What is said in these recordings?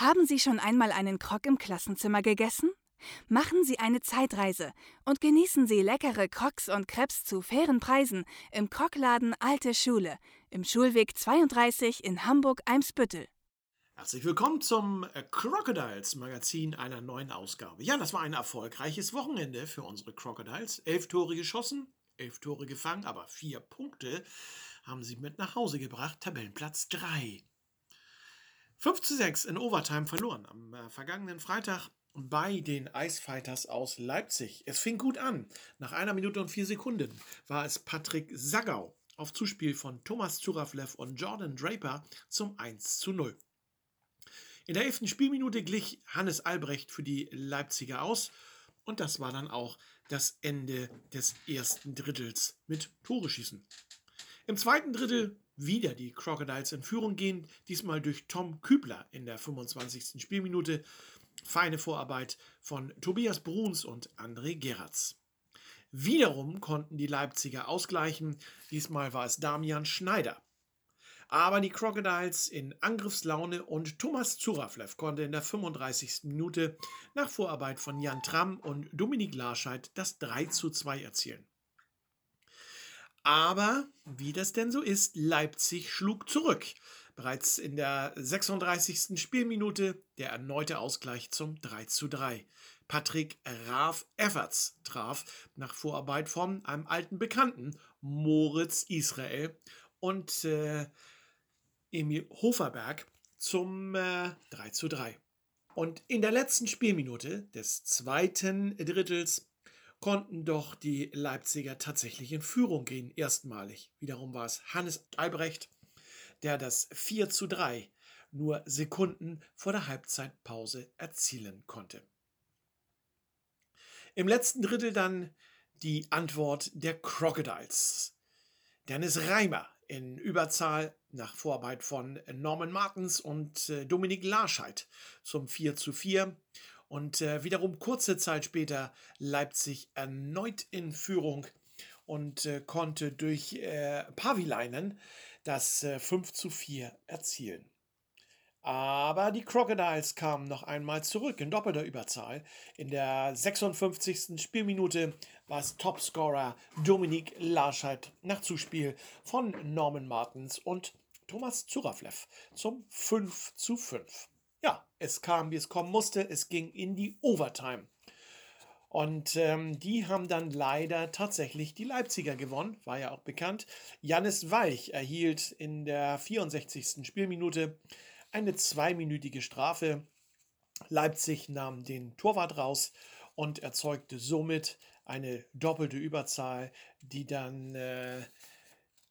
Haben Sie schon einmal einen Krog im Klassenzimmer gegessen? Machen Sie eine Zeitreise und genießen Sie leckere Crocs und Crepes zu fairen Preisen im Krogladen Alte Schule im Schulweg 32 in Hamburg-Eimsbüttel. Herzlich willkommen zum äh, Crocodiles Magazin einer neuen Ausgabe. Ja, das war ein erfolgreiches Wochenende für unsere Crocodiles. Elf Tore geschossen, elf Tore gefangen, aber vier Punkte haben sie mit nach Hause gebracht. Tabellenplatz 3. 5 zu 6 in Overtime verloren am äh, vergangenen Freitag bei den Icefighters aus Leipzig. Es fing gut an. Nach einer Minute und vier Sekunden war es Patrick Sagau auf Zuspiel von Thomas Zuraflev und Jordan Draper zum 1 zu 0. In der elften Spielminute glich Hannes Albrecht für die Leipziger aus und das war dann auch das Ende des ersten Drittels mit Tore schießen. Im zweiten Drittel wieder die Crocodiles in Führung gehen, diesmal durch Tom Kübler in der 25. Spielminute. Feine Vorarbeit von Tobias Bruns und André Geratz. Wiederum konnten die Leipziger ausgleichen, diesmal war es Damian Schneider. Aber die Crocodiles in Angriffslaune und Thomas Zuraflev konnte in der 35. Minute nach Vorarbeit von Jan Tramm und Dominik Larscheid das 3 zu 2 erzielen. Aber wie das denn so ist, Leipzig schlug zurück. Bereits in der 36. Spielminute der erneute Ausgleich zum 3 zu 3. Patrick Raaf Efferts traf nach Vorarbeit von einem alten Bekannten, Moritz Israel und äh, Emil Hoferberg zum äh, 3 zu 3. Und in der letzten Spielminute des zweiten Drittels konnten doch die Leipziger tatsächlich in Führung gehen, erstmalig. Wiederum war es Hannes Albrecht, der das 4 zu 3 nur Sekunden vor der Halbzeitpause erzielen konnte. Im letzten Drittel dann die Antwort der Crocodiles. Dennis Reimer in Überzahl nach Vorarbeit von Norman Martens und äh, Dominik Larscheid zum 4 zu 4 und äh, wiederum kurze Zeit später Leipzig erneut in Führung und äh, konnte durch äh, Pavileinen das äh, 5 zu 4 erzielen. Aber die Crocodiles kamen noch einmal zurück in doppelter Überzahl. In der 56. Spielminute war es Topscorer Dominik Larscheid nach Zuspiel von Norman Martens und Thomas Zuraflev zum 5 zu 5 ja, es kam, wie es kommen musste. Es ging in die Overtime. Und ähm, die haben dann leider tatsächlich die Leipziger gewonnen, war ja auch bekannt. Jannis Weich erhielt in der 64. Spielminute eine zweiminütige Strafe. Leipzig nahm den Torwart raus und erzeugte somit eine doppelte Überzahl, die dann äh,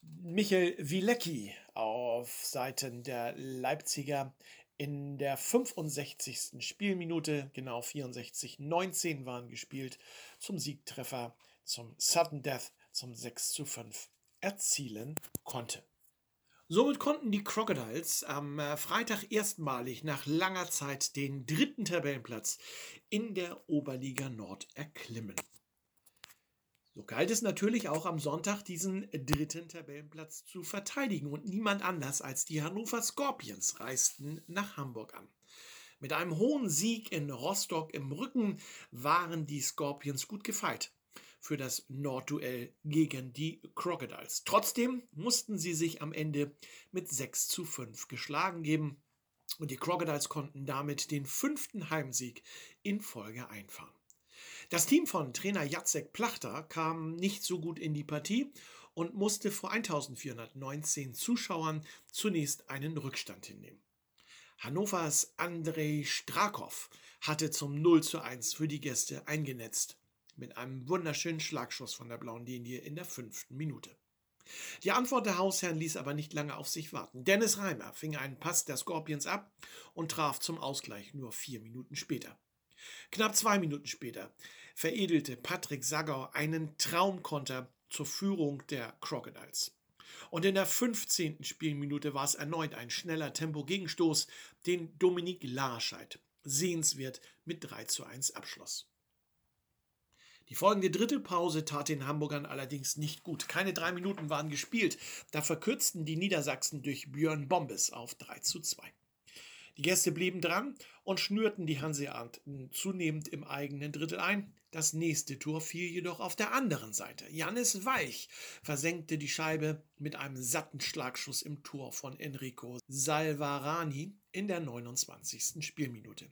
Michael Wilecki auf Seiten der Leipziger in der 65. Spielminute, genau 64, 19 waren gespielt, zum Siegtreffer, zum Sudden Death, zum 6 zu 5 erzielen konnte. Somit konnten die Crocodiles am äh, Freitag erstmalig nach langer Zeit den dritten Tabellenplatz in der Oberliga Nord erklimmen. So galt es natürlich auch am Sonntag, diesen dritten Tabellenplatz zu verteidigen und niemand anders als die Hannover Scorpions reisten nach Hamburg an. Mit einem hohen Sieg in Rostock im Rücken waren die Scorpions gut gefeit für das Nordduell gegen die Crocodiles. Trotzdem mussten sie sich am Ende mit 6 zu 5 geschlagen geben und die Crocodiles konnten damit den fünften Heimsieg in Folge einfahren. Das Team von Trainer Jacek Plachter kam nicht so gut in die Partie und musste vor 1419 Zuschauern zunächst einen Rückstand hinnehmen. Hannovers Andrei Strakow hatte zum 0 zu 1 für die Gäste eingenetzt, mit einem wunderschönen Schlagschuss von der blauen Linie in der fünften Minute. Die Antwort der Hausherren ließ aber nicht lange auf sich warten. Dennis Reimer fing einen Pass der Scorpions ab und traf zum Ausgleich nur vier Minuten später. Knapp zwei Minuten später veredelte Patrick Sagau einen Traumkonter zur Führung der Crocodiles. Und in der 15. Spielminute war es erneut ein schneller Tempo-Gegenstoß, den Dominik Larscheid sehenswert mit 3 zu 1 abschloss. Die folgende dritte Pause tat den Hamburgern allerdings nicht gut. Keine drei Minuten waren gespielt. Da verkürzten die Niedersachsen durch Björn Bombes auf 3 zu 2. Die Gäste blieben dran und schnürten die Hanseaten zunehmend im eigenen Drittel ein. Das nächste Tor fiel jedoch auf der anderen Seite. Jannis Weich versenkte die Scheibe mit einem satten Schlagschuss im Tor von Enrico Salvarani in der 29. Spielminute.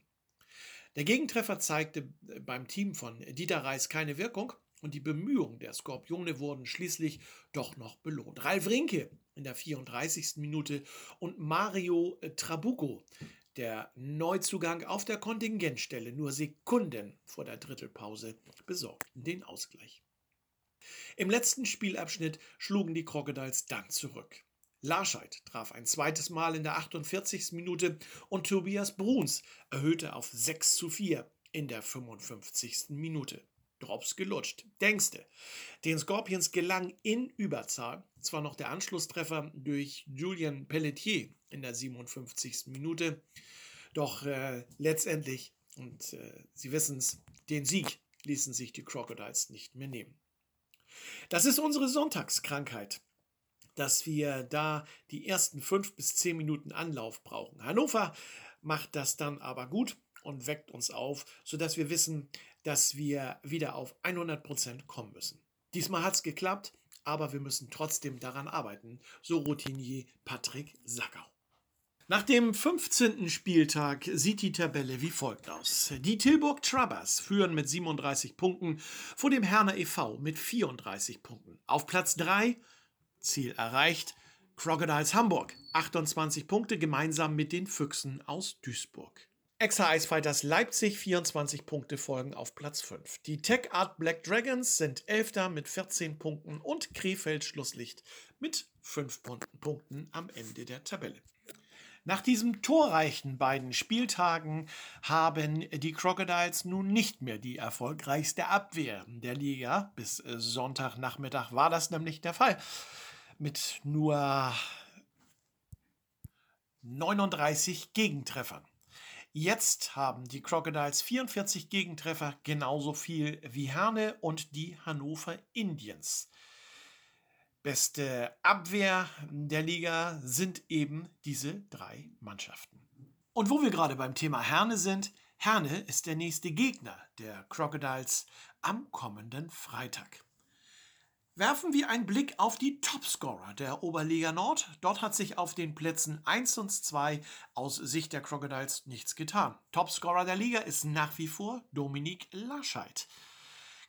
Der Gegentreffer zeigte beim Team von Dieter Reis keine Wirkung und die Bemühungen der Skorpione wurden schließlich doch noch belohnt. Ralf Rinke in der 34. Minute und Mario Trabuco der Neuzugang auf der Kontingentstelle nur Sekunden vor der Drittelpause besorgten den Ausgleich. Im letzten Spielabschnitt schlugen die Crocodiles dann zurück. Larscheid traf ein zweites Mal in der 48. Minute und Tobias Bruns erhöhte auf 6 zu 4 in der 55. Minute. Drops gelutscht. Denkste. Den Scorpions gelang in Überzahl zwar noch der Anschlusstreffer durch Julien Pelletier in der 57. Minute, doch äh, letztendlich, und äh, Sie wissen es, den Sieg ließen sich die Crocodiles nicht mehr nehmen. Das ist unsere Sonntagskrankheit, dass wir da die ersten fünf bis zehn Minuten Anlauf brauchen. Hannover macht das dann aber gut und weckt uns auf, sodass wir wissen, dass wir wieder auf 100% kommen müssen. Diesmal hat es geklappt, aber wir müssen trotzdem daran arbeiten, so Routinier Patrick Sackau. Nach dem 15. Spieltag sieht die Tabelle wie folgt aus. Die Tilburg Trubbers führen mit 37 Punkten vor dem Herner e.V. mit 34 Punkten. Auf Platz 3, Ziel erreicht, Crocodiles Hamburg, 28 Punkte gemeinsam mit den Füchsen aus Duisburg. Exa Ice Fighters Leipzig 24 Punkte folgen auf Platz 5. Die Tech Art Black Dragons sind Elfter mit 14 Punkten und Krefeld Schlusslicht mit 5 Punkten am Ende der Tabelle. Nach diesen torreichen beiden Spieltagen haben die Crocodiles nun nicht mehr die erfolgreichste Abwehr der Liga. Bis Sonntagnachmittag war das nämlich der Fall. Mit nur 39 Gegentreffern. Jetzt haben die Crocodiles 44 Gegentreffer, genauso viel wie Herne und die Hannover Indians. Beste Abwehr der Liga sind eben diese drei Mannschaften. Und wo wir gerade beim Thema Herne sind, Herne ist der nächste Gegner der Crocodiles am kommenden Freitag. Werfen wir einen Blick auf die Topscorer der Oberliga Nord. Dort hat sich auf den Plätzen 1 und 2 aus Sicht der Crocodiles nichts getan. Topscorer der Liga ist nach wie vor Dominik Lascheid,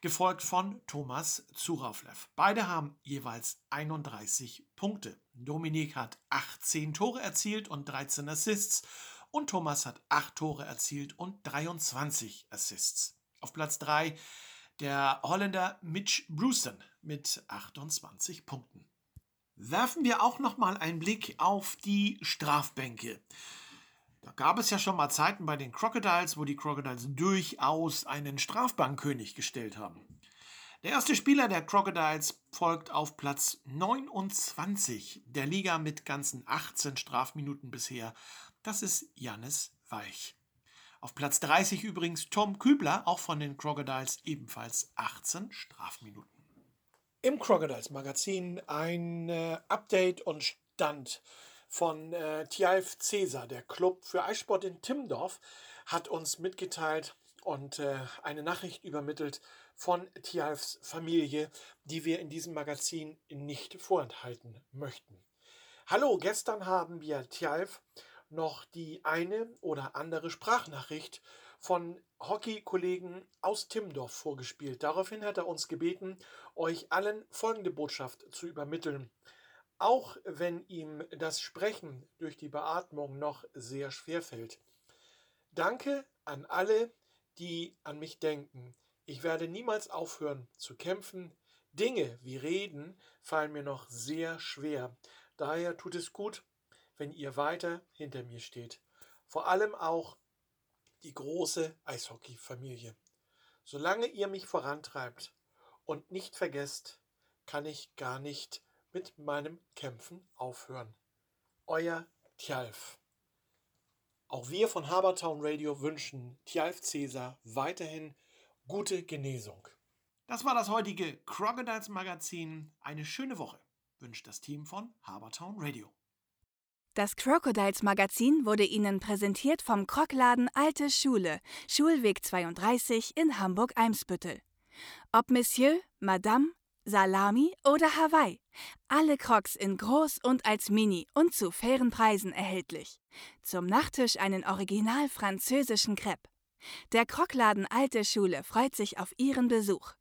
gefolgt von Thomas Zurauflev. Beide haben jeweils 31 Punkte. Dominik hat 18 Tore erzielt und 13 Assists und Thomas hat 8 Tore erzielt und 23 Assists. Auf Platz 3 der Holländer Mitch Brewston mit 28 Punkten. Werfen wir auch noch mal einen Blick auf die Strafbänke. Da gab es ja schon mal Zeiten bei den Crocodiles, wo die Crocodiles durchaus einen Strafbankkönig gestellt haben. Der erste Spieler der Crocodiles folgt auf Platz 29 der Liga mit ganzen 18 Strafminuten bisher. Das ist Jannis Weich. Auf Platz 30 übrigens Tom Kübler, auch von den Crocodiles, ebenfalls 18 Strafminuten. Im Crocodiles Magazin ein Update und Stand von äh, Tialf Cäsar, der Club für Eissport in Timmendorf, hat uns mitgeteilt und äh, eine Nachricht übermittelt von Tialfs Familie, die wir in diesem Magazin nicht vorenthalten möchten. Hallo, gestern haben wir Tialf noch die eine oder andere Sprachnachricht von Hockeykollegen aus Timmendorf vorgespielt. Daraufhin hat er uns gebeten, euch allen folgende Botschaft zu übermitteln. Auch wenn ihm das Sprechen durch die Beatmung noch sehr schwer fällt. Danke an alle, die an mich denken. Ich werde niemals aufhören zu kämpfen. Dinge wie Reden fallen mir noch sehr schwer. Daher tut es gut, wenn ihr weiter hinter mir steht. Vor allem auch die große Eishockey-Familie. Solange ihr mich vorantreibt und nicht vergesst, kann ich gar nicht mit meinem Kämpfen aufhören. Euer Tjalf. Auch wir von Habertown Radio wünschen Tjalf Cäsar weiterhin gute Genesung. Das war das heutige Crocodiles Magazin. Eine schöne Woche wünscht das Team von Habertown Radio. Das Crocodiles Magazin wurde Ihnen präsentiert vom Krockladen Alte Schule, Schulweg 32 in Hamburg-Eimsbüttel. Ob Monsieur, Madame, Salami oder Hawaii. Alle Crocs in groß und als Mini und zu fairen Preisen erhältlich. Zum Nachtisch einen original französischen Crepe. Der Krockladen Alte Schule freut sich auf Ihren Besuch.